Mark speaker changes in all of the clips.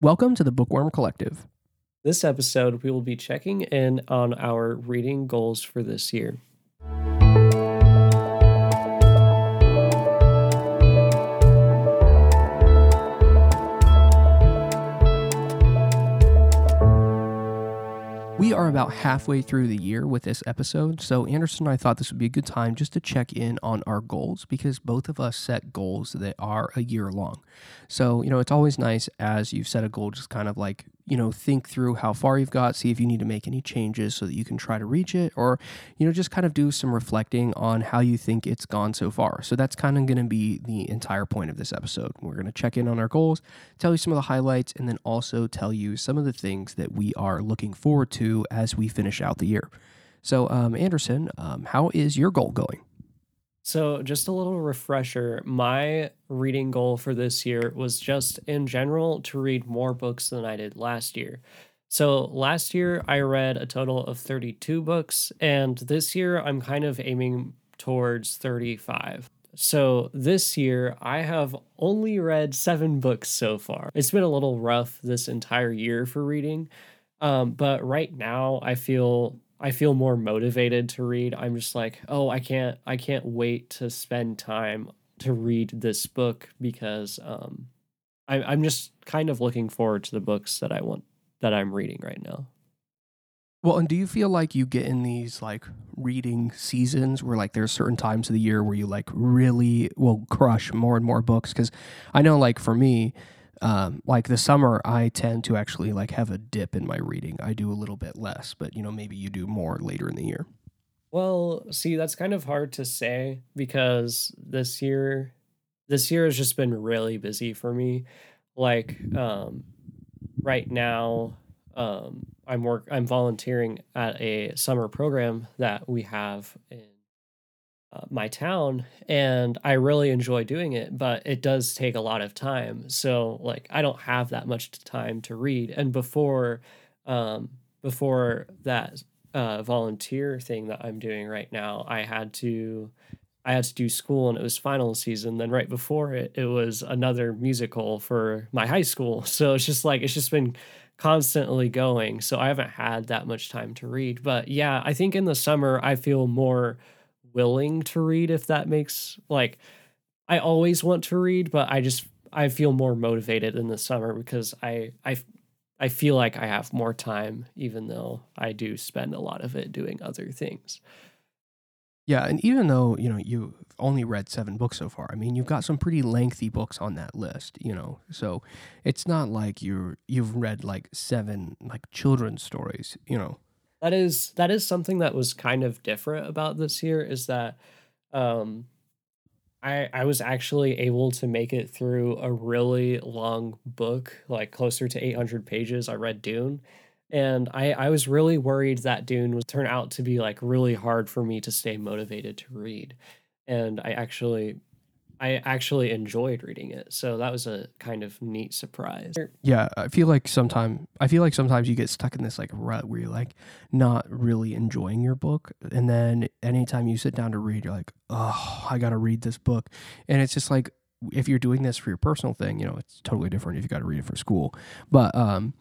Speaker 1: Welcome to the Bookworm Collective.
Speaker 2: This episode, we will be checking in on our reading goals for this year.
Speaker 1: We are about halfway through the year with this episode, so Anderson and I thought this would be a good time just to check in on our goals because both of us set goals that are a year long. So, you know, it's always nice as you've set a goal, just kind of like, you know, think through how far you've got, see if you need to make any changes so that you can try to reach it, or, you know, just kind of do some reflecting on how you think it's gone so far. So that's kind of going to be the entire point of this episode. We're going to check in on our goals, tell you some of the highlights, and then also tell you some of the things that we are looking forward to as we finish out the year. So, um, Anderson, um, how is your goal going?
Speaker 2: So, just a little refresher my reading goal for this year was just in general to read more books than I did last year. So, last year I read a total of 32 books, and this year I'm kind of aiming towards 35. So, this year I have only read seven books so far. It's been a little rough this entire year for reading, um, but right now I feel I feel more motivated to read. I'm just like, oh, I can't I can't wait to spend time to read this book because um I, I'm just kind of looking forward to the books that I want that I'm reading right now.
Speaker 1: Well, and do you feel like you get in these like reading seasons where like there's certain times of the year where you like really will crush more and more books? Because I know like for me, um, like the summer, I tend to actually like have a dip in my reading. I do a little bit less, but you know, maybe you do more later in the year.
Speaker 2: Well, see, that's kind of hard to say because this year, this year has just been really busy for me. Like, um, right now, um, I'm work, I'm volunteering at a summer program that we have in uh, my town and I really enjoy doing it, but it does take a lot of time. So like I don't have that much time to read. And before um before that uh volunteer thing that I'm doing right now, I had to I had to do school and it was final season. Then right before it, it was another musical for my high school. So it's just like it's just been constantly going. So I haven't had that much time to read. But yeah, I think in the summer I feel more willing to read if that makes like I always want to read, but I just I feel more motivated in the summer because I I I feel like I have more time even though I do spend a lot of it doing other things.
Speaker 1: Yeah, and even though, you know, you've only read 7 books so far. I mean, you've got some pretty lengthy books on that list, you know. So, it's not like you're you've read like 7 like children's stories, you know
Speaker 2: that is that is something that was kind of different about this year is that um I I was actually able to make it through a really long book, like closer to 800 pages. I read Dune, and I I was really worried that Dune would turn out to be like really hard for me to stay motivated to read. And I actually I actually enjoyed reading it. So that was a kind of neat surprise.
Speaker 1: Yeah, I feel like sometimes I feel like sometimes you get stuck in this like rut where you're like not really enjoying your book and then anytime you sit down to read you're like, "Oh, I got to read this book." And it's just like if you're doing this for your personal thing, you know, it's totally different if you got to read it for school. But um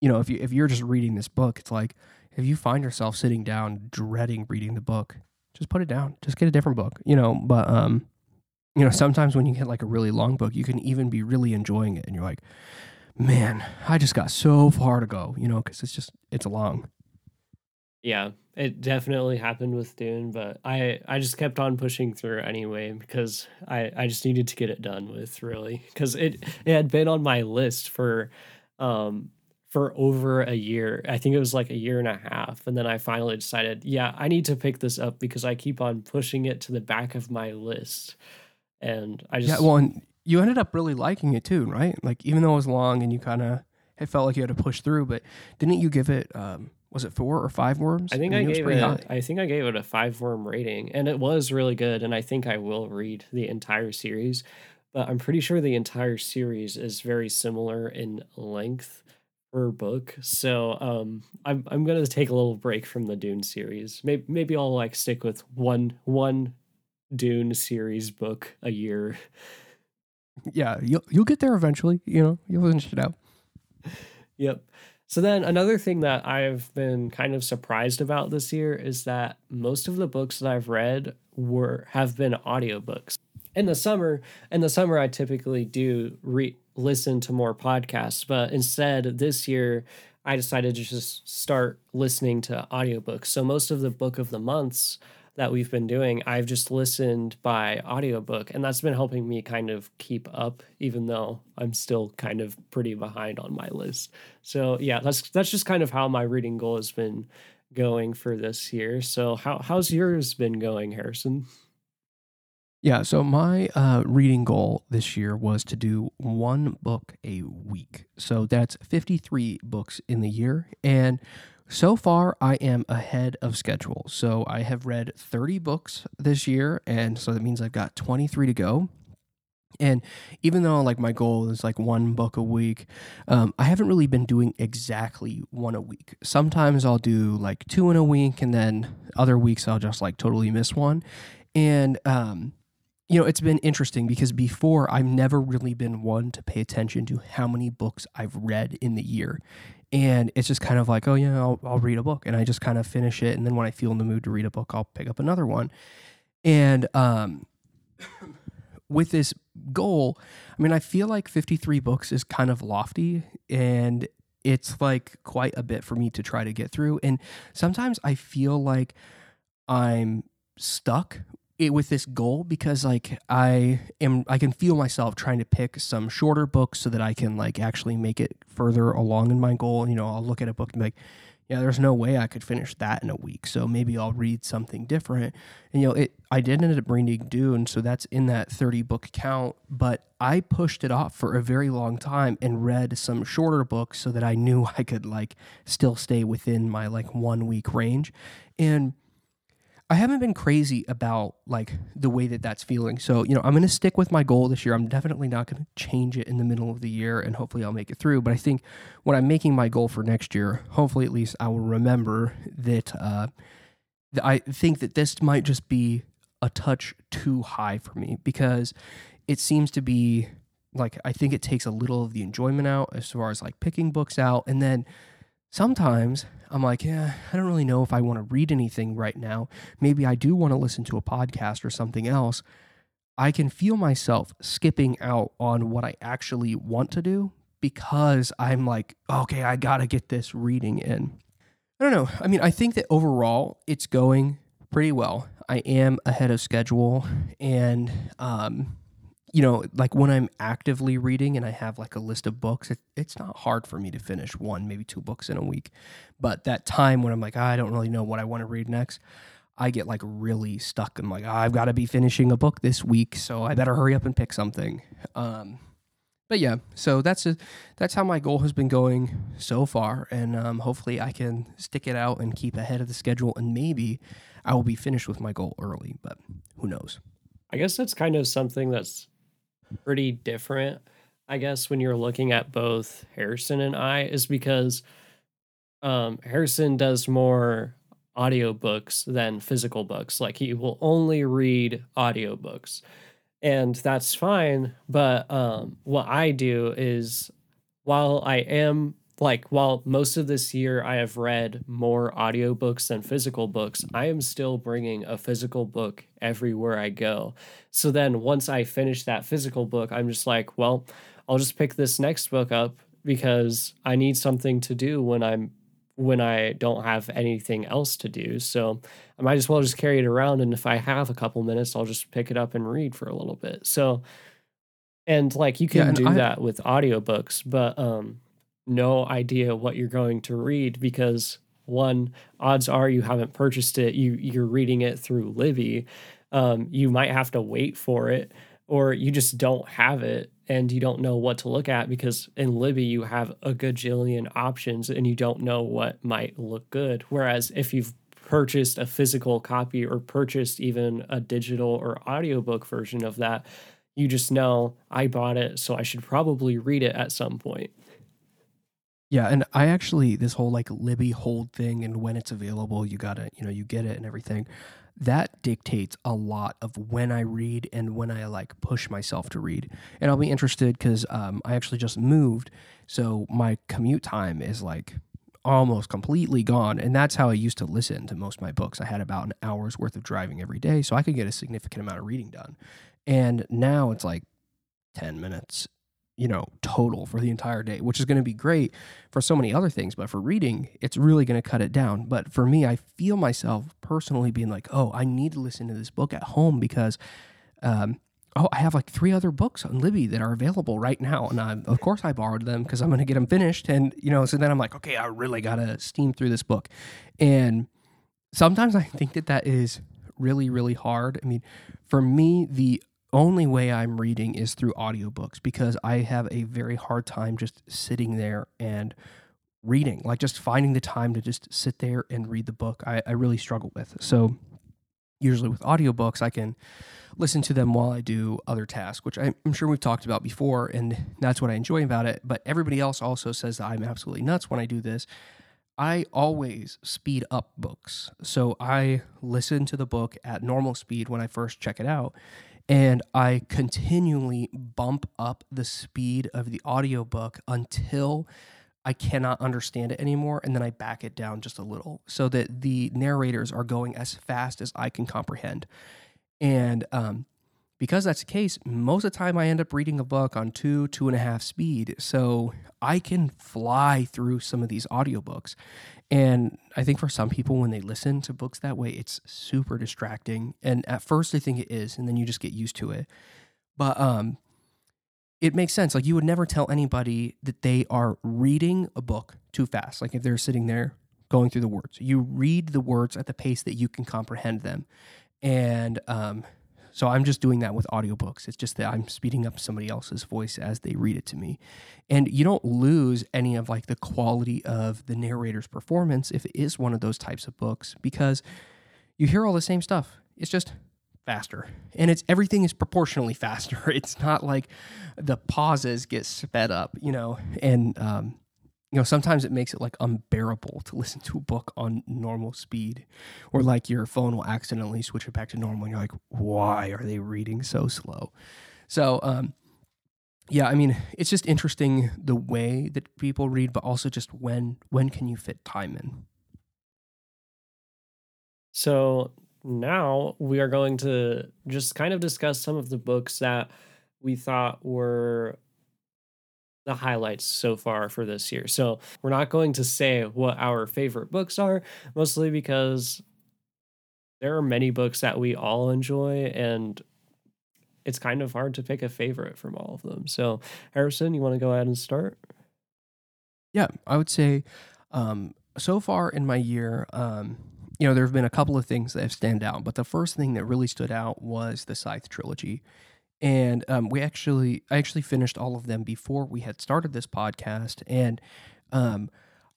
Speaker 1: you know, if you if you're just reading this book, it's like if you find yourself sitting down dreading reading the book, just put it down. Just get a different book, you know, but um you know, sometimes when you get like a really long book, you can even be really enjoying it and you're like, man, I just got so far to go, you know, because it's just, it's long.
Speaker 2: Yeah, it definitely happened with Dune, but I, I just kept on pushing through anyway because I, I just needed to get it done with really because it, it had been on my list for, um, for over a year. I think it was like a year and a half. And then I finally decided, yeah, I need to pick this up because I keep on pushing it to the back of my list and I just
Speaker 1: yeah. Well, and you ended up really liking it too, right? Like even though it was long and you kind of it felt like you had to push through, but didn't you give it? Um, was it four or five worms?
Speaker 2: I think I, I gave it. High. I think I gave it a five worm rating, and it was really good. And I think I will read the entire series, but I'm pretty sure the entire series is very similar in length per book. So um, I'm I'm gonna take a little break from the Dune series. Maybe maybe I'll like stick with one one Dune series book a year.
Speaker 1: Yeah, you'll you'll get there eventually. You know, you'll finish it out.
Speaker 2: yep. So then another thing that I've been kind of surprised about this year is that most of the books that I've read were have been audiobooks. In the summer, in the summer I typically do re- listen to more podcasts, but instead this year I decided to just start listening to audiobooks. So most of the book of the months that we've been doing, I've just listened by audiobook and that's been helping me kind of keep up even though I'm still kind of pretty behind on my list. So yeah, that's that's just kind of how my reading goal has been going for this year. So how how's yours been going, Harrison?
Speaker 1: Yeah, so my uh, reading goal this year was to do one book a week. So that's 53 books in the year. And so far, I am ahead of schedule. So I have read 30 books this year, and so that means I've got 23 to go. And even though like my goal is like one book a week, um, I haven't really been doing exactly one a week. Sometimes I'll do like two in a week, and then other weeks I'll just like totally miss one. And um, you know, it's been interesting because before I've never really been one to pay attention to how many books I've read in the year. And it's just kind of like, oh, yeah, I'll, I'll read a book. And I just kind of finish it. And then when I feel in the mood to read a book, I'll pick up another one. And um, with this goal, I mean, I feel like 53 books is kind of lofty and it's like quite a bit for me to try to get through. And sometimes I feel like I'm stuck it, with this goal because like I am I can feel myself trying to pick some shorter books so that I can like actually make it further along in my goal. You know, I'll look at a book and be like, yeah, there's no way I could finish that in a week. So maybe I'll read something different. And you know, it I did end up reading Dune, so that's in that 30 book count, but I pushed it off for a very long time and read some shorter books so that I knew I could like still stay within my like 1 week range. And I haven't been crazy about like the way that that's feeling. So, you know, I'm going to stick with my goal this year. I'm definitely not going to change it in the middle of the year and hopefully I'll make it through. But I think when I'm making my goal for next year, hopefully at least I will remember that uh, I think that this might just be a touch too high for me because it seems to be like I think it takes a little of the enjoyment out as far as like picking books out and then sometimes I'm like, yeah, I don't really know if I want to read anything right now. Maybe I do want to listen to a podcast or something else. I can feel myself skipping out on what I actually want to do because I'm like, okay, I got to get this reading in. I don't know. I mean, I think that overall it's going pretty well. I am ahead of schedule and um you know, like when I'm actively reading and I have like a list of books, it, it's not hard for me to finish one, maybe two books in a week. But that time when I'm like, I don't really know what I want to read next, I get like really stuck. I'm like, I've got to be finishing a book this week, so I better hurry up and pick something. Um, but yeah, so that's a, that's how my goal has been going so far, and um, hopefully I can stick it out and keep ahead of the schedule, and maybe I will be finished with my goal early. But who knows?
Speaker 2: I guess that's kind of something that's pretty different, I guess, when you're looking at both Harrison and I, is because um, Harrison does more audiobooks than physical books. Like he will only read audiobooks. And that's fine. But um, what I do is while I am like while most of this year I have read more audiobooks than physical books, I am still bringing a physical book everywhere I go. So then once I finish that physical book, I'm just like, well, I'll just pick this next book up because I need something to do when I'm when I don't have anything else to do. So I might as well just carry it around and if I have a couple minutes, I'll just pick it up and read for a little bit. So and like you can yeah, do I, that with audiobooks, but um no idea what you're going to read because one odds are you haven't purchased it. You you're reading it through libby um, you might have to wait for it or you just don't have it and you don't know what to look at because in libby you have a gajillion options and you don't know what might look good. Whereas if you've purchased a physical copy or purchased even a digital or audiobook version of that you just know i bought it so i should probably read it at some point
Speaker 1: Yeah, and I actually this whole like Libby hold thing and when it's available, you gotta you know you get it and everything. That dictates a lot of when I read and when I like push myself to read. And I'll be interested because um, I actually just moved, so my commute time is like almost completely gone. And that's how I used to listen to most of my books. I had about an hour's worth of driving every day, so I could get a significant amount of reading done. And now it's like 10 minutes you know, total for the entire day, which is going to be great for so many other things. But for reading, it's really going to cut it down. But for me, I feel myself personally being like, oh, I need to listen to this book at home because, um, oh, I have like three other books on Libby that are available right now. And I, of course, I borrowed them because I'm going to get them finished. And, you know, so then I'm like, okay, I really got to steam through this book. And sometimes I think that that is really, really hard. I mean, for me, the only way I'm reading is through audiobooks because I have a very hard time just sitting there and reading, like just finding the time to just sit there and read the book. I, I really struggle with. So, usually with audiobooks, I can listen to them while I do other tasks, which I'm sure we've talked about before, and that's what I enjoy about it. But everybody else also says that I'm absolutely nuts when I do this. I always speed up books. So I listen to the book at normal speed when I first check it out and I continually bump up the speed of the audiobook until I cannot understand it anymore. And then I back it down just a little so that the narrators are going as fast as I can comprehend. And um, because that's the case, most of the time I end up reading a book on two, two and a half speed. So I can fly through some of these audiobooks. And I think for some people, when they listen to books that way, it's super distracting. And at first, they think it is, and then you just get used to it. But um, it makes sense. Like you would never tell anybody that they are reading a book too fast. Like if they're sitting there going through the words, you read the words at the pace that you can comprehend them. And um, so I'm just doing that with audiobooks. It's just that I'm speeding up somebody else's voice as they read it to me. And you don't lose any of like the quality of the narrator's performance if it is one of those types of books because you hear all the same stuff. It's just faster. And it's everything is proportionally faster. It's not like the pauses get sped up, you know. And um you know, sometimes it makes it like unbearable to listen to a book on normal speed, or like your phone will accidentally switch it back to normal, and you're like, why are they reading so slow? So, um, yeah, I mean, it's just interesting the way that people read, but also just when when can you fit time in?
Speaker 2: So now we are going to just kind of discuss some of the books that we thought were the highlights so far for this year. So we're not going to say what our favorite books are, mostly because there are many books that we all enjoy and it's kind of hard to pick a favorite from all of them. So Harrison, you want to go ahead and start?
Speaker 1: Yeah, I would say um, so far in my year, um, you know, there have been a couple of things that have stand out, but the first thing that really stood out was the Scythe trilogy and um, we actually I actually finished all of them before we had started this podcast, and um,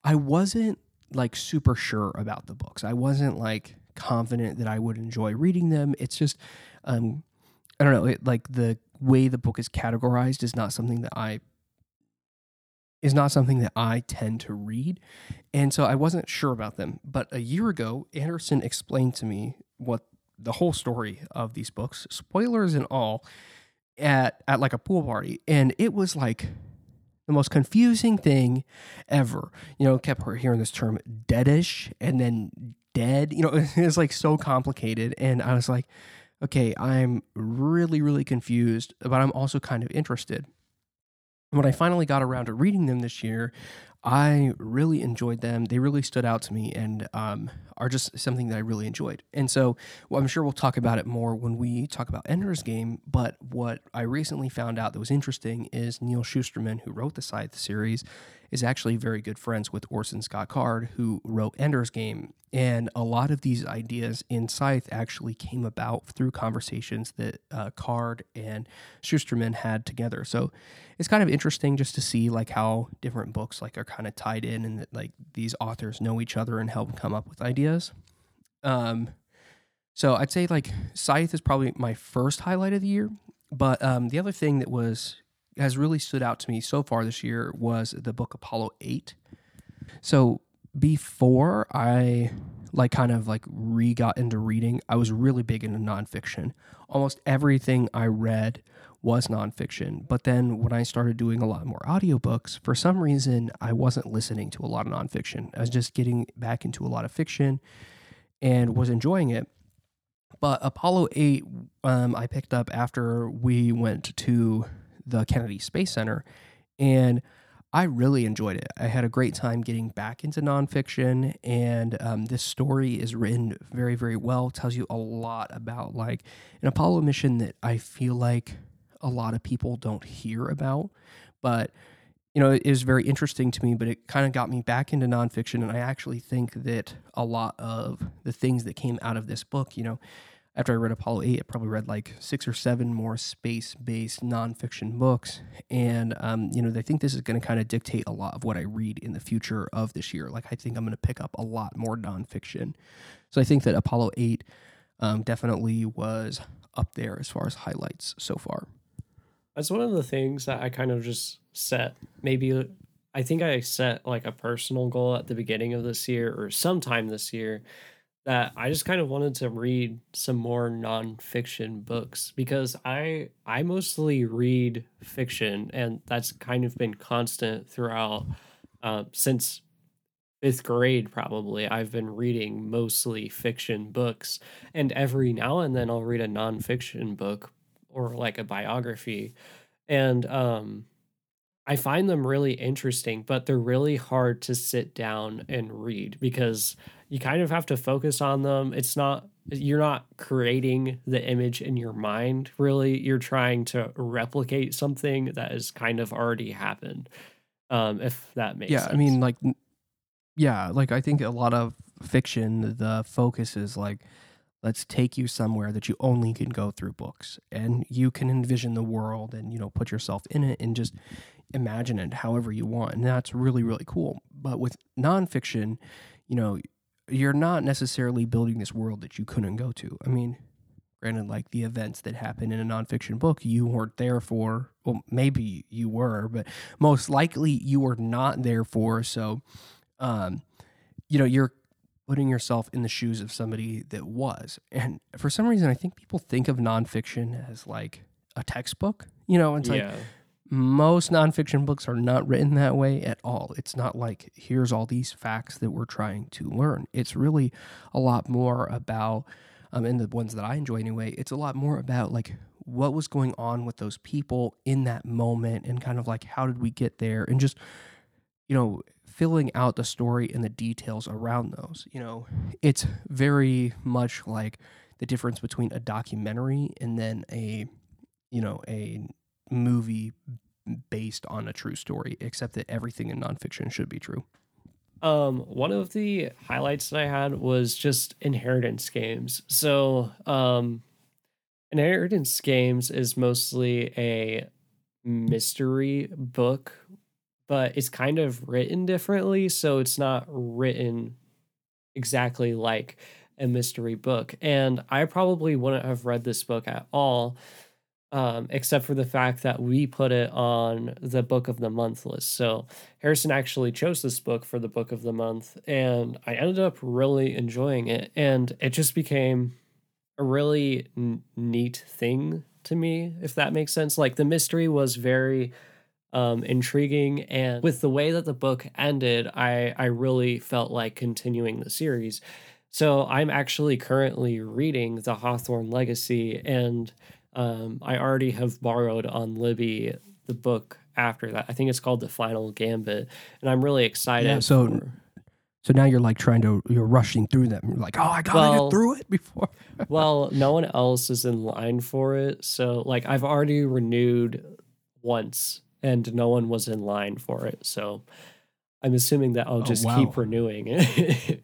Speaker 1: I wasn't like super sure about the books. I wasn't like confident that I would enjoy reading them. It's just um, I don't know, it, like the way the book is categorized is not something that I is not something that I tend to read. And so I wasn't sure about them. But a year ago, Anderson explained to me what the whole story of these books, spoilers and all, at at like a pool party, and it was like the most confusing thing ever. You know, kept hearing this term deadish and then dead. You know, it was like so complicated, and I was like, okay, I'm really really confused, but I'm also kind of interested. When I finally got around to reading them this year, I really enjoyed them. They really stood out to me and um, are just something that I really enjoyed. And so well, I'm sure we'll talk about it more when we talk about Ender's Game. But what I recently found out that was interesting is Neal Shusterman, who wrote the Scythe series, is actually very good friends with Orson Scott Card, who wrote Ender's Game. And a lot of these ideas in Scythe actually came about through conversations that uh, Card and Shusterman had together. So it's kind of interesting just to see like how different books like are kind of tied in and that like these authors know each other and help come up with ideas. Um, so I'd say like Scythe is probably my first highlight of the year. But um, the other thing that was has really stood out to me so far this year was the book Apollo 8. So before I like kind of like re got into reading, I was really big into nonfiction. Almost everything I read was nonfiction. But then when I started doing a lot more audiobooks, for some reason I wasn't listening to a lot of nonfiction. I was just getting back into a lot of fiction and was enjoying it. But Apollo 8, um, I picked up after we went to the Kennedy Space Center. And I really enjoyed it. I had a great time getting back into nonfiction, and um, this story is written very, very well. Tells you a lot about like an Apollo mission that I feel like a lot of people don't hear about, but you know, it is very interesting to me. But it kind of got me back into nonfiction, and I actually think that a lot of the things that came out of this book, you know, after I read Apollo 8, I probably read like six or seven more space based nonfiction books. And, um, you know, I think this is going to kind of dictate a lot of what I read in the future of this year. Like, I think I'm going to pick up a lot more nonfiction. So I think that Apollo 8 um, definitely was up there as far as highlights so far.
Speaker 2: That's one of the things that I kind of just set. Maybe I think I set like a personal goal at the beginning of this year or sometime this year that I just kind of wanted to read some more nonfiction books because I I mostly read fiction and that's kind of been constant throughout uh, since fifth grade probably. I've been reading mostly fiction books and every now and then I'll read a nonfiction book or like a biography. And um I find them really interesting, but they're really hard to sit down and read because you kind of have to focus on them. It's not you're not creating the image in your mind really. You're trying to replicate something that has kind of already happened. Um if that makes
Speaker 1: yeah,
Speaker 2: sense.
Speaker 1: I mean like yeah, like I think a lot of fiction the focus is like let's take you somewhere that you only can go through books and you can envision the world and you know put yourself in it and just imagine it however you want. And that's really, really cool. But with nonfiction, you know, you're not necessarily building this world that you couldn't go to. I mean, granted, like the events that happen in a nonfiction book, you weren't there for. Well, maybe you were, but most likely you were not there for. So, um, you know, you're putting yourself in the shoes of somebody that was. And for some reason, I think people think of nonfiction as like a textbook. You know, it's
Speaker 2: yeah.
Speaker 1: like most nonfiction books are not written that way at all. It's not like here's all these facts that we're trying to learn. It's really a lot more about, um, and the ones that I enjoy anyway, it's a lot more about like what was going on with those people in that moment and kind of like how did we get there and just, you know, filling out the story and the details around those. You know, it's very much like the difference between a documentary and then a, you know, a movie based on a true story, except that everything in nonfiction should be true.
Speaker 2: Um, one of the highlights that I had was just inheritance games. So, um, inheritance games is mostly a mystery book, but it's kind of written differently. So it's not written exactly like a mystery book. And I probably wouldn't have read this book at all um, except for the fact that we put it on the book of the month list. So Harrison actually chose this book for the book of the month, and I ended up really enjoying it. And it just became a really n- neat thing to me, if that makes sense. Like the mystery was very um, intriguing, and with the way that the book ended, I I really felt like continuing the series. So I'm actually currently reading the Hawthorne Legacy and um, I already have borrowed on Libby the book after that. I think it's called The Final Gambit, and I'm really excited.
Speaker 1: Yeah, so
Speaker 2: for,
Speaker 1: so now you're like trying to you're rushing through them. You're like, oh, I gotta
Speaker 2: Well-
Speaker 1: get through it before.
Speaker 2: well, no one else is in line for it, so like I've already renewed once, and no one was in line for it. So I'm assuming that I'll
Speaker 1: Oh,
Speaker 2: just
Speaker 1: wow.
Speaker 2: keep renewing it.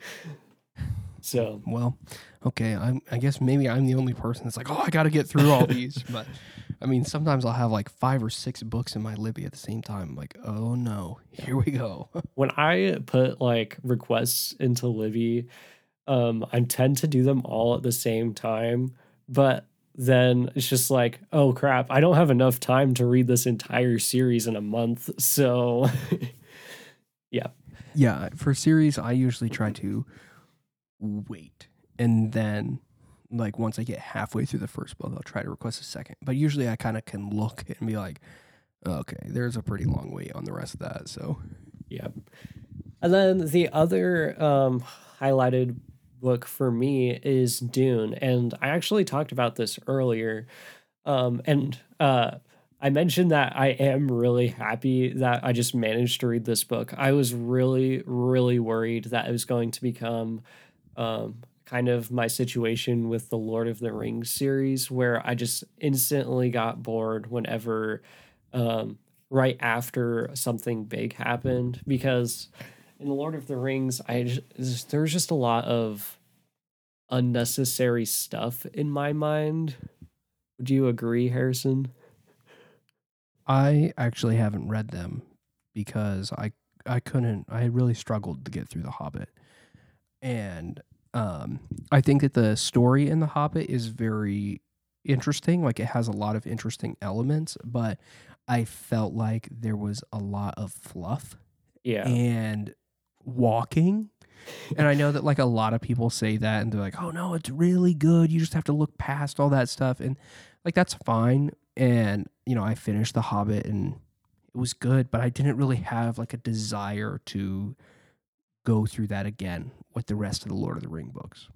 Speaker 2: so
Speaker 1: Well, okay. I'm, I guess maybe I'm the only person that's like, oh, I got to get through all these. but I mean, sometimes I'll have like five or six books in my Libby at the same time. I'm like, oh no, here we go.
Speaker 2: when I put like requests into Libby, um, I tend to do them all at the same time, but then it's just like, oh crap, I don't have enough time to read this entire series in a month. So, yeah.
Speaker 1: Yeah, for series, I usually try to wait, and then like once I get halfway through the first book, I'll try to request a second. But usually, I kind of can look and be like, okay, there's a pretty long wait on the rest of that. So,
Speaker 2: Yep. And then the other um, highlighted book for me is Dune, and I actually talked about this earlier. Um, and uh, I mentioned that I am really happy that I just managed to read this book. I was really, really worried that it was going to become um, kind of my situation with the Lord of the Rings series, where I just instantly got bored whenever, um, right after something big happened. Because in the Lord of the Rings, I just, there's just a lot of unnecessary stuff in my mind. Would you agree, Harrison?
Speaker 1: I actually haven't read them because I I couldn't I really struggled to get through The Hobbit. And um I think that the story in The Hobbit is very interesting, like it has a lot of interesting elements, but I felt like there was a lot of fluff
Speaker 2: Yeah.
Speaker 1: and walking. And I know that like a lot of people say that and they're like, "Oh no, it's really good. You just have to look past all that stuff." And like that's fine. And you know, I finished The Hobbit and it was good, but I didn't really have like a desire to go through that again with the rest of the Lord of the Ring books.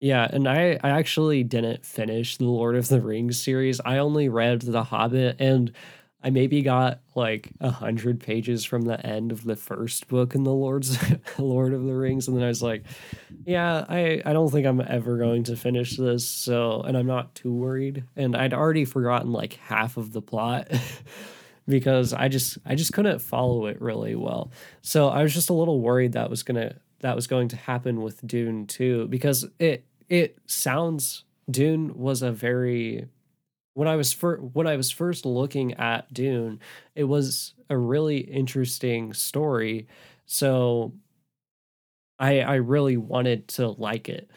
Speaker 2: Yeah, and I I actually didn't finish the Lord of the Rings series. I only read The Hobbit and I maybe got like a hundred pages from the end of the first book in the Lord's Lord of the Rings, and then I was like, "Yeah, I I don't think I'm ever going to finish this." So, and I'm not too worried. And I'd already forgotten like half of the plot because I just I just couldn't follow it really well. So I was just a little worried that was gonna that was going to happen with Dune too, because it it sounds Dune was a very when I was fir- when I was first looking at Dune, it was a really interesting story. So I I really wanted to like it.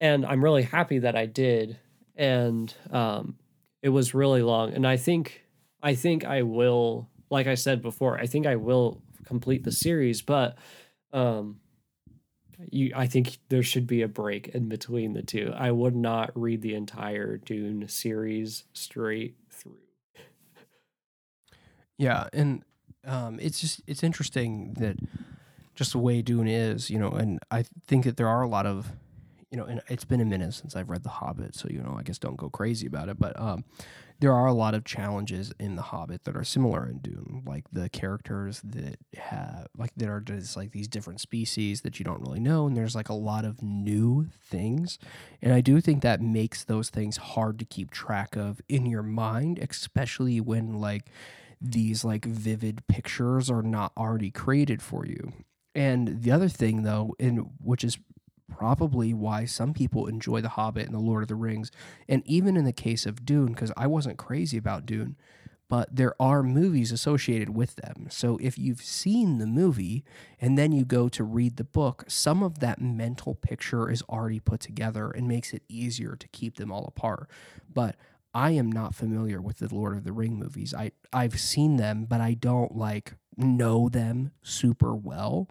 Speaker 2: And I'm really happy that I did. And um it was really long. And I think I think I will like I said before, I think I will complete the series, but um you I think there should be a break in between the two. I would not read the entire Dune series straight through.
Speaker 1: Yeah, and um, it's just it's interesting that just the way Dune is, you know, and I think that there are a lot of, you know, and it's been a minute since I've read The Hobbit, so you know, I guess don't go crazy about it, but um, there are a lot of challenges in The Hobbit that are similar in Dune, like the characters that have like that are just like these different species that you don't really know, and there's like a lot of new things, and I do think that makes those things hard to keep track of in your mind, especially when like these like vivid pictures are not already created for you. And the other thing though, and which is probably why some people enjoy The Hobbit and The Lord of the Rings, and even in the case of Dune, because I wasn't crazy about Dune, but there are movies associated with them. So if you've seen the movie and then you go to read the book, some of that mental picture is already put together and makes it easier to keep them all apart. But I am not familiar with the Lord of the Ring movies. I I've seen them, but I don't like know them super well.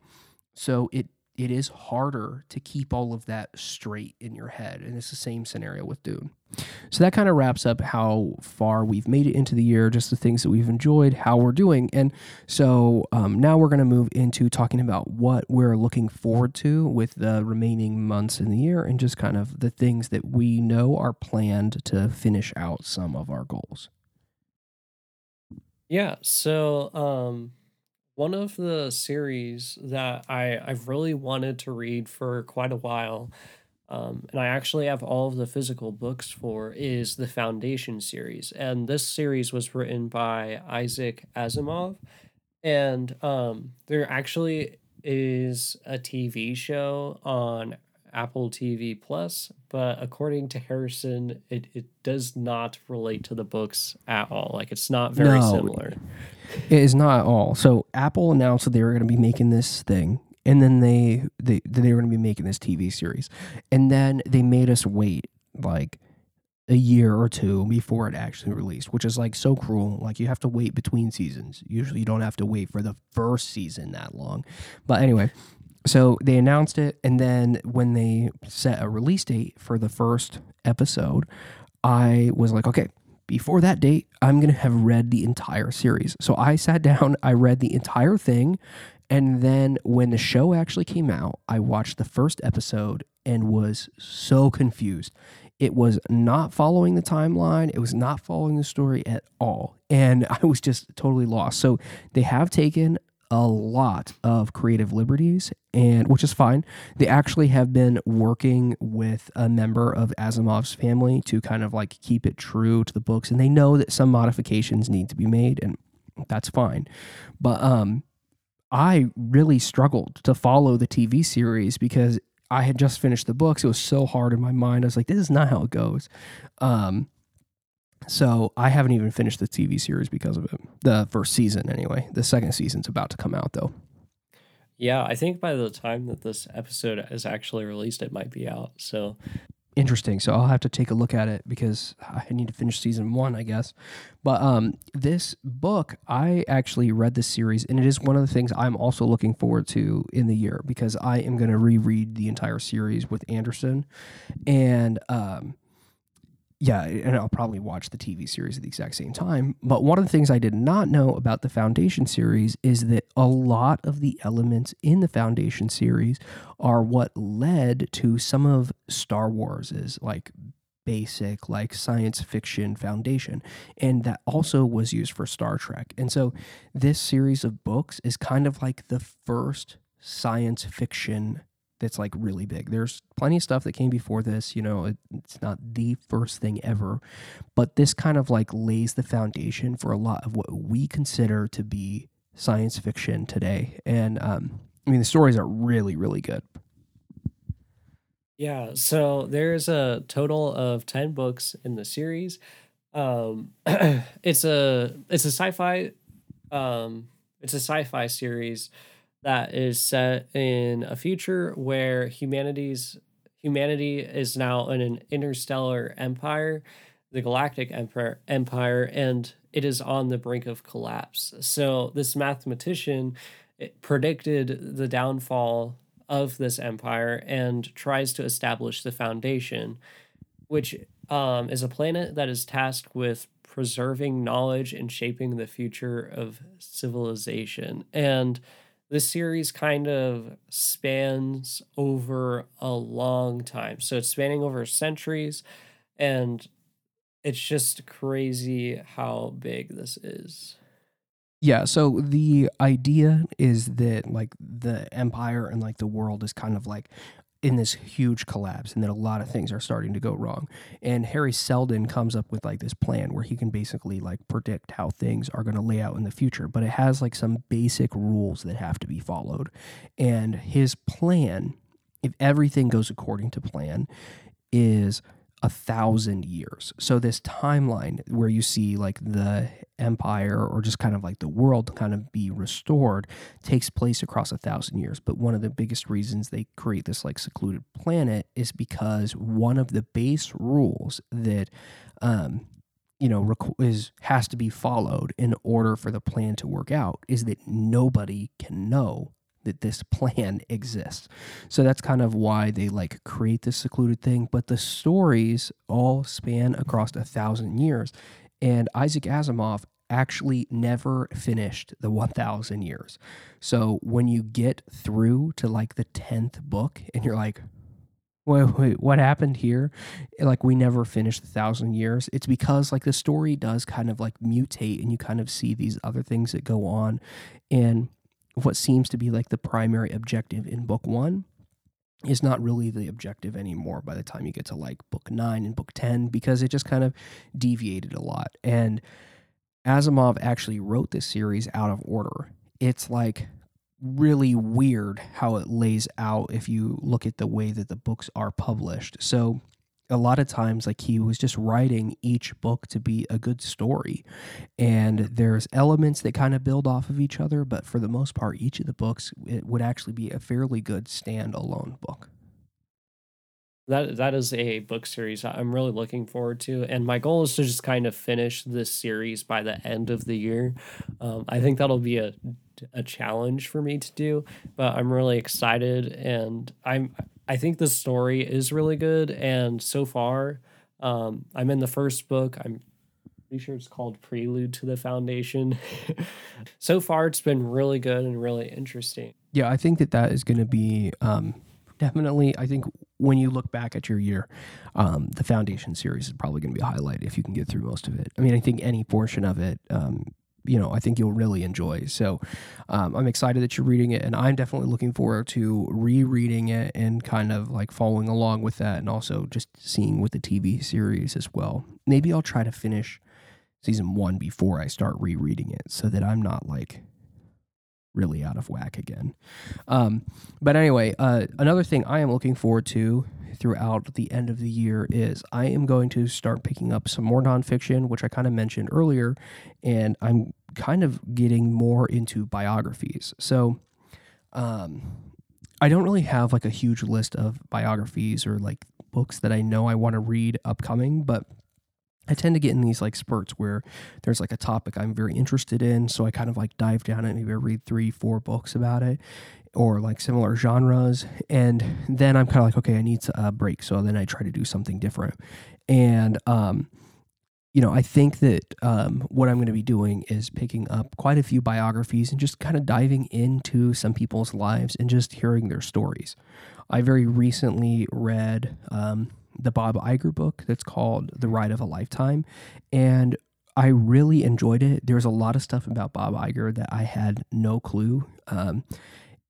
Speaker 1: So it it is harder to keep all of that straight in your head. And it's the same scenario with Dune. So that kind of wraps up how far we've made it into the year, just the things that we've enjoyed, how we're doing. And so um, now we're going to move into talking about what we're looking forward to with the remaining months in the year and just kind of the things that we know are planned to finish out some of our goals.
Speaker 2: Yeah, so um one of the series that I I've really wanted to read for quite a while um, and I actually have all of the physical books for is the Foundation series. And this series was written by Isaac Asimov. And um, there actually is a TV show on Apple TV Plus, but according to Harrison, it, it does not relate to the books at all. Like it's not very
Speaker 1: No.
Speaker 2: similar.
Speaker 1: It is not at all. So Apple announced that they were going to be making this thing, and then they they they were going to be making this TV series, and then they made us wait like a year or two before it actually released, which is like so cruel. Like you have to wait between seasons. Usually you don't have to wait for the first season that long. But anyway, so they announced it and then when they set a release date for the first episode, I was like, okay, before that date, I'm going to have read the entire series. So I sat down, I read the entire thing, and then when the show actually came out, I watched the first episode and was so confused. It was not following the timeline, it was not following the story at all. And I was just totally lost. So they have taken a lot of creative liberties and which is fine. They actually have been working with a member of asimov's family to kind of like keep it true to the books and they know that some modifications need to be made and that's fine. But um i really struggled to follow the tv series because i had just finished the books. It was so hard in my mind. I was like this is not how it goes. Um so I haven't even finished the TV series because of it. The first season, anyway. The second season's about to come out, though.
Speaker 2: Yeah, I think by the time that this episode is actually released, it might be out. So
Speaker 1: interesting. So I'll have to take a look at it because I need to finish season one, I guess. But um, this book, I actually read this series, and it is one of the things I'm also looking forward to in the year because I am going to reread the entire series with Anderson, and um, yeah, and I'll probably watch the TV series at the exact same time. But one of the things I did not know about the Foundation series is that a lot of the elements in the Foundation series are what led to some of Star Wars's like basic like science fiction foundation and that also was used for Star Trek. And so this series of books is kind of like the first science fiction that's like really big. There's plenty of stuff that came before this, you know, it, it's not the first thing ever, but this kind of like lays the foundation for a lot of what we consider to be science fiction today. And um, I mean, the stories are really, really good.
Speaker 2: Yeah, so there's a total of 10 books in the series. Um, it's a it's a sci-fi um, it's a sci-fi series that is set in a future where humanity's humanity is now in an interstellar empire, the galactic empire, empire and it is on the brink of collapse. So this mathematician predicted the downfall of this empire and tries to establish the foundation, which um, is a planet that is tasked with preserving knowledge and shaping the future of civilization. And this series kind of spans over a long time. So it's spanning over centuries and it's just crazy how big this is.
Speaker 1: Yeah, so the idea is that like the empire and like the world is kind of like in this huge collapse and that a lot of things are starting to go wrong. And Hari Seldon comes up with like this plan where he can basically like predict how things are going to lay out in the future but it has like some basic rules that have to be followed. And his plan if everything goes according to plan is a thousand years. So this timeline where you see like the empire or just kind of like the world kind of be restored takes place across a thousand years. But one of the biggest reasons they create this like secluded planet is because one of the base rules that um, you know is has to be followed in order for the plan to work out is that nobody can know that this plan exists. So that's kind of why they like create this secluded thing. But the stories all span across a thousand years. And Isaac Asimov actually never finished the 1000 years. So when you get through to like the 10th book and you're like, wait, wait, what happened here? Like we never finished the thousand years. It's because like the story does kind of like mutate and you kind of see these other things that go on. And what seems to be like the primary objective in book one is not really the objective anymore by the time you get to like book nine and book 10 because it just kind of deviated a lot. And Asimov actually wrote this series out of order. It's like really weird how it lays out if you look at the way that the books are published. So a lot of times like he was just writing each book to be a good story and there's elements that kind of build off of each other but for the most part each of the books it would actually be a fairly good standalone book
Speaker 2: that that is a book series I'm really looking forward to, and my goal is to just kind of finish this series by the end of the year. Um, I think that'll be a a challenge for me to do, but I'm really excited, and I'm I think the story is really good, and so far, um, I'm in the first book. I'm pretty sure it's called Prelude to the Foundation. so far, it's been really good and really interesting.
Speaker 1: Yeah, I think that that is going to be um, definitely. I think when you look back at your year, um, the Foundation series is probably going to be a highlight if you can get through most of it. I mean, I think any portion of it, um, you know, I think you'll really enjoy. So um, I'm excited that you're reading it, and I'm definitely looking forward to rereading it and kind of like following along with that, and also just seeing with the TV series as well. Maybe I'll try to finish season one before I start rereading it, so that I'm not like really out of whack again. Um, but anyway, uh, another thing I am looking forward to throughout the end of the year is I am going to start picking up some more nonfiction, which I kind of mentioned earlier, and I'm kind of getting more into biographies. So, um, I don't really have like a huge list of biographies or like books that I know I want to read upcoming, but I tend to get in these like spurts where there's like a topic I'm very interested in. So I kind of like dive down and maybe I read three, four books about it or like similar genres. And then I'm kind of like, okay, I need a break. So then I try to do something different. And, um, you know, I think that um, what I'm going to be doing is picking up quite a few biographies and just kind of diving into some people's lives and just hearing their stories. I very recently read um, the Bob Iger book that's called The Ride of a Lifetime. And I really enjoyed it. There's a lot of stuff about Bob Iger that I had no clue. Um,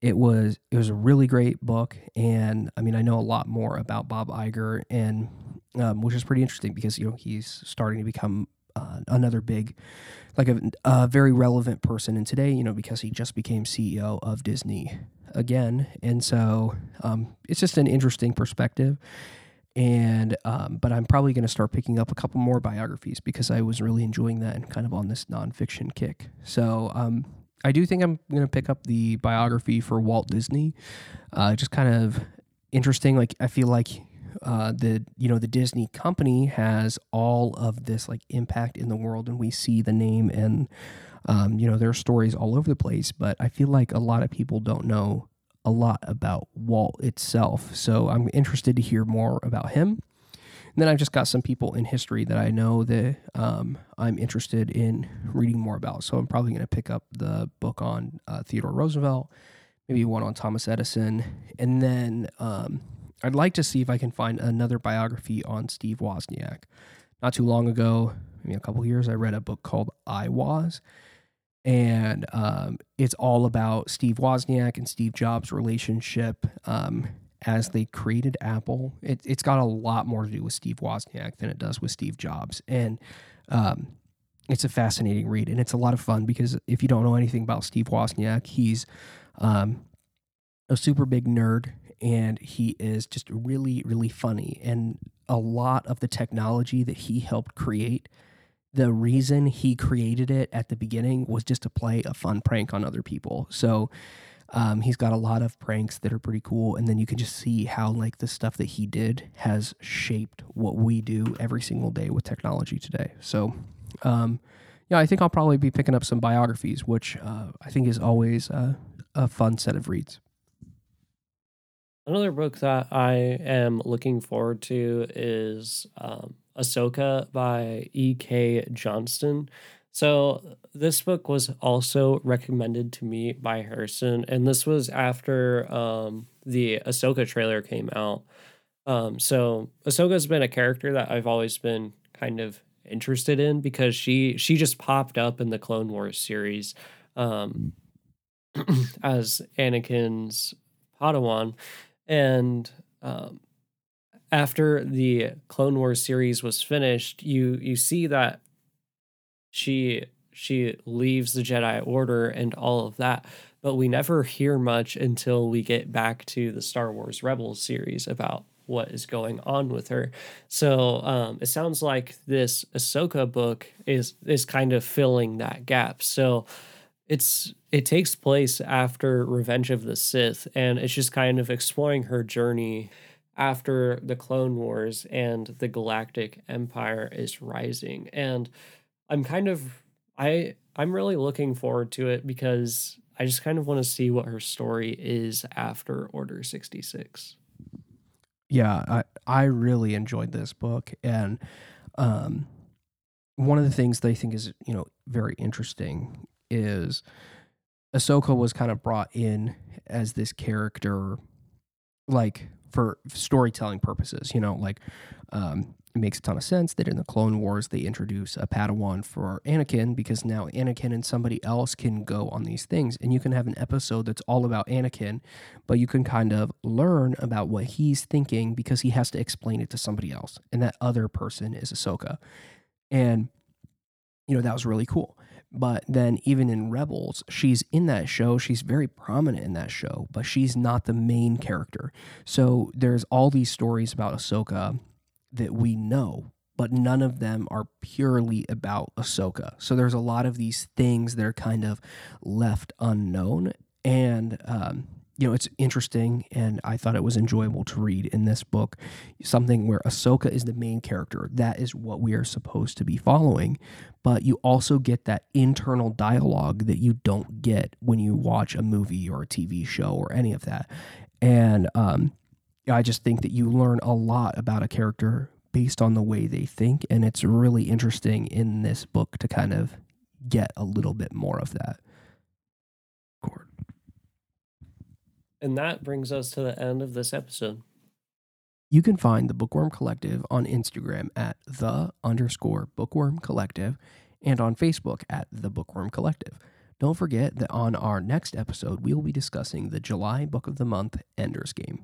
Speaker 1: it was it was a really great book, and I mean I know a lot more about Bob Iger, and um, which is pretty interesting because you know he's starting to become uh, another big, like a, a very relevant person And today. You know because he just became CEO of Disney again, and so um, it's just an interesting perspective and um, but I'm probably going to start picking up a couple more biographies because I was really enjoying that and kind of on this nonfiction kick. So um, I do think I'm going to pick up the biography for Walt Disney. Uh, just kind of interesting. Like I feel like uh, the you know the Disney company has all of this like impact in the world, and we see the name and um, you know there are stories all over the place. But I feel like a lot of people don't know a lot about Walt itself. So I'm interested to hear more about him. And then I've just got some people in history that I know that um, I'm interested in reading more about. So I'm probably going to pick up the book on uh, Theodore Roosevelt, maybe one on Thomas Edison. And then um, I'd like to see if I can find another biography on Steve Wozniak. Not too long ago, maybe a couple years, I read a book called iWoz and um, it's all about Steve Wozniak and Steve Jobs' relationship um, as they created Apple. It, has got a lot more to do with Steve Wozniak than it does with Steve Jobs, and um, it's a fascinating read, and it's a lot of fun because if you don't know anything about Steve Wozniak, he's um, a super big nerd, and he is just really, really funny, and a lot of the technology that he helped create the reason he created it at the beginning was just to play a fun prank on other people. So um, he's got a lot of pranks that are pretty cool, and then you can just see how like the stuff that he did has shaped what we do every single day with technology today. So, um, yeah, I think I'll probably be picking up some biographies, which uh, I think is always a fun set of reads.
Speaker 2: Another book that I am looking forward to is um, Ahsoka by E.K. Johnston. So this book was also recommended to me by Harrison, and this was after um, the Ahsoka trailer came out. Um, so Ahsoka's been a character that I've always been kind of interested in because she she just popped up in the Clone Wars series um, as Anakin's Padawan, and um, after the Clone Wars series was finished, you you see that she she leaves the Jedi Order and all of that, but we never hear much until we get back to the Star Wars Rebels series about what is going on with her. So um, it sounds like this Ahsoka book is is kind of filling that gap. So it's it takes place after Revenge of the Sith, and it's just kind of exploring her journey after the Clone Wars and the Galactic Empire is rising. And I'm kind of I I'm really looking forward to it because I just kind of want to see what her story is after Order 66.
Speaker 1: Yeah, I I really enjoyed this book and um one of the things that I think is, you know, very interesting is Ahsoka was kind of brought in as this character like for storytelling purposes, you know, like um it makes a ton of sense that in the Clone Wars they introduce a Padawan for Anakin because now Anakin and somebody else can go on these things. And you can have an episode that's all about Anakin, but you can kind of learn about what he's thinking because he has to explain it to somebody else. And that other person is Ahsoka. And, you know, that was really cool. But then, even in Rebels, she's in that show. She's very prominent in that show, but she's not the main character. So there's all these stories about Ahsoka that we know, but none of them are purely about Ahsoka. So there's a lot of these things that are kind of left unknown. And, um, you know, it's interesting, and I thought it was enjoyable to read in this book something where Ahsoka is the main character. That is what we are supposed to be following. But you also get that internal dialogue that you don't get when you watch a movie or a TV show or any of that. And um, I just think that you learn a lot about a character based on the way they think. And it's really interesting in this book to kind of get a little bit more of that.
Speaker 2: And that brings us to the end of this episode.
Speaker 1: You can find the Bookworm Collective on Instagram at the underscore Bookworm Collective and on Facebook at the Bookworm Collective. Don't forget that on our next episode, we will be discussing the July Book of the Month Ender's Game.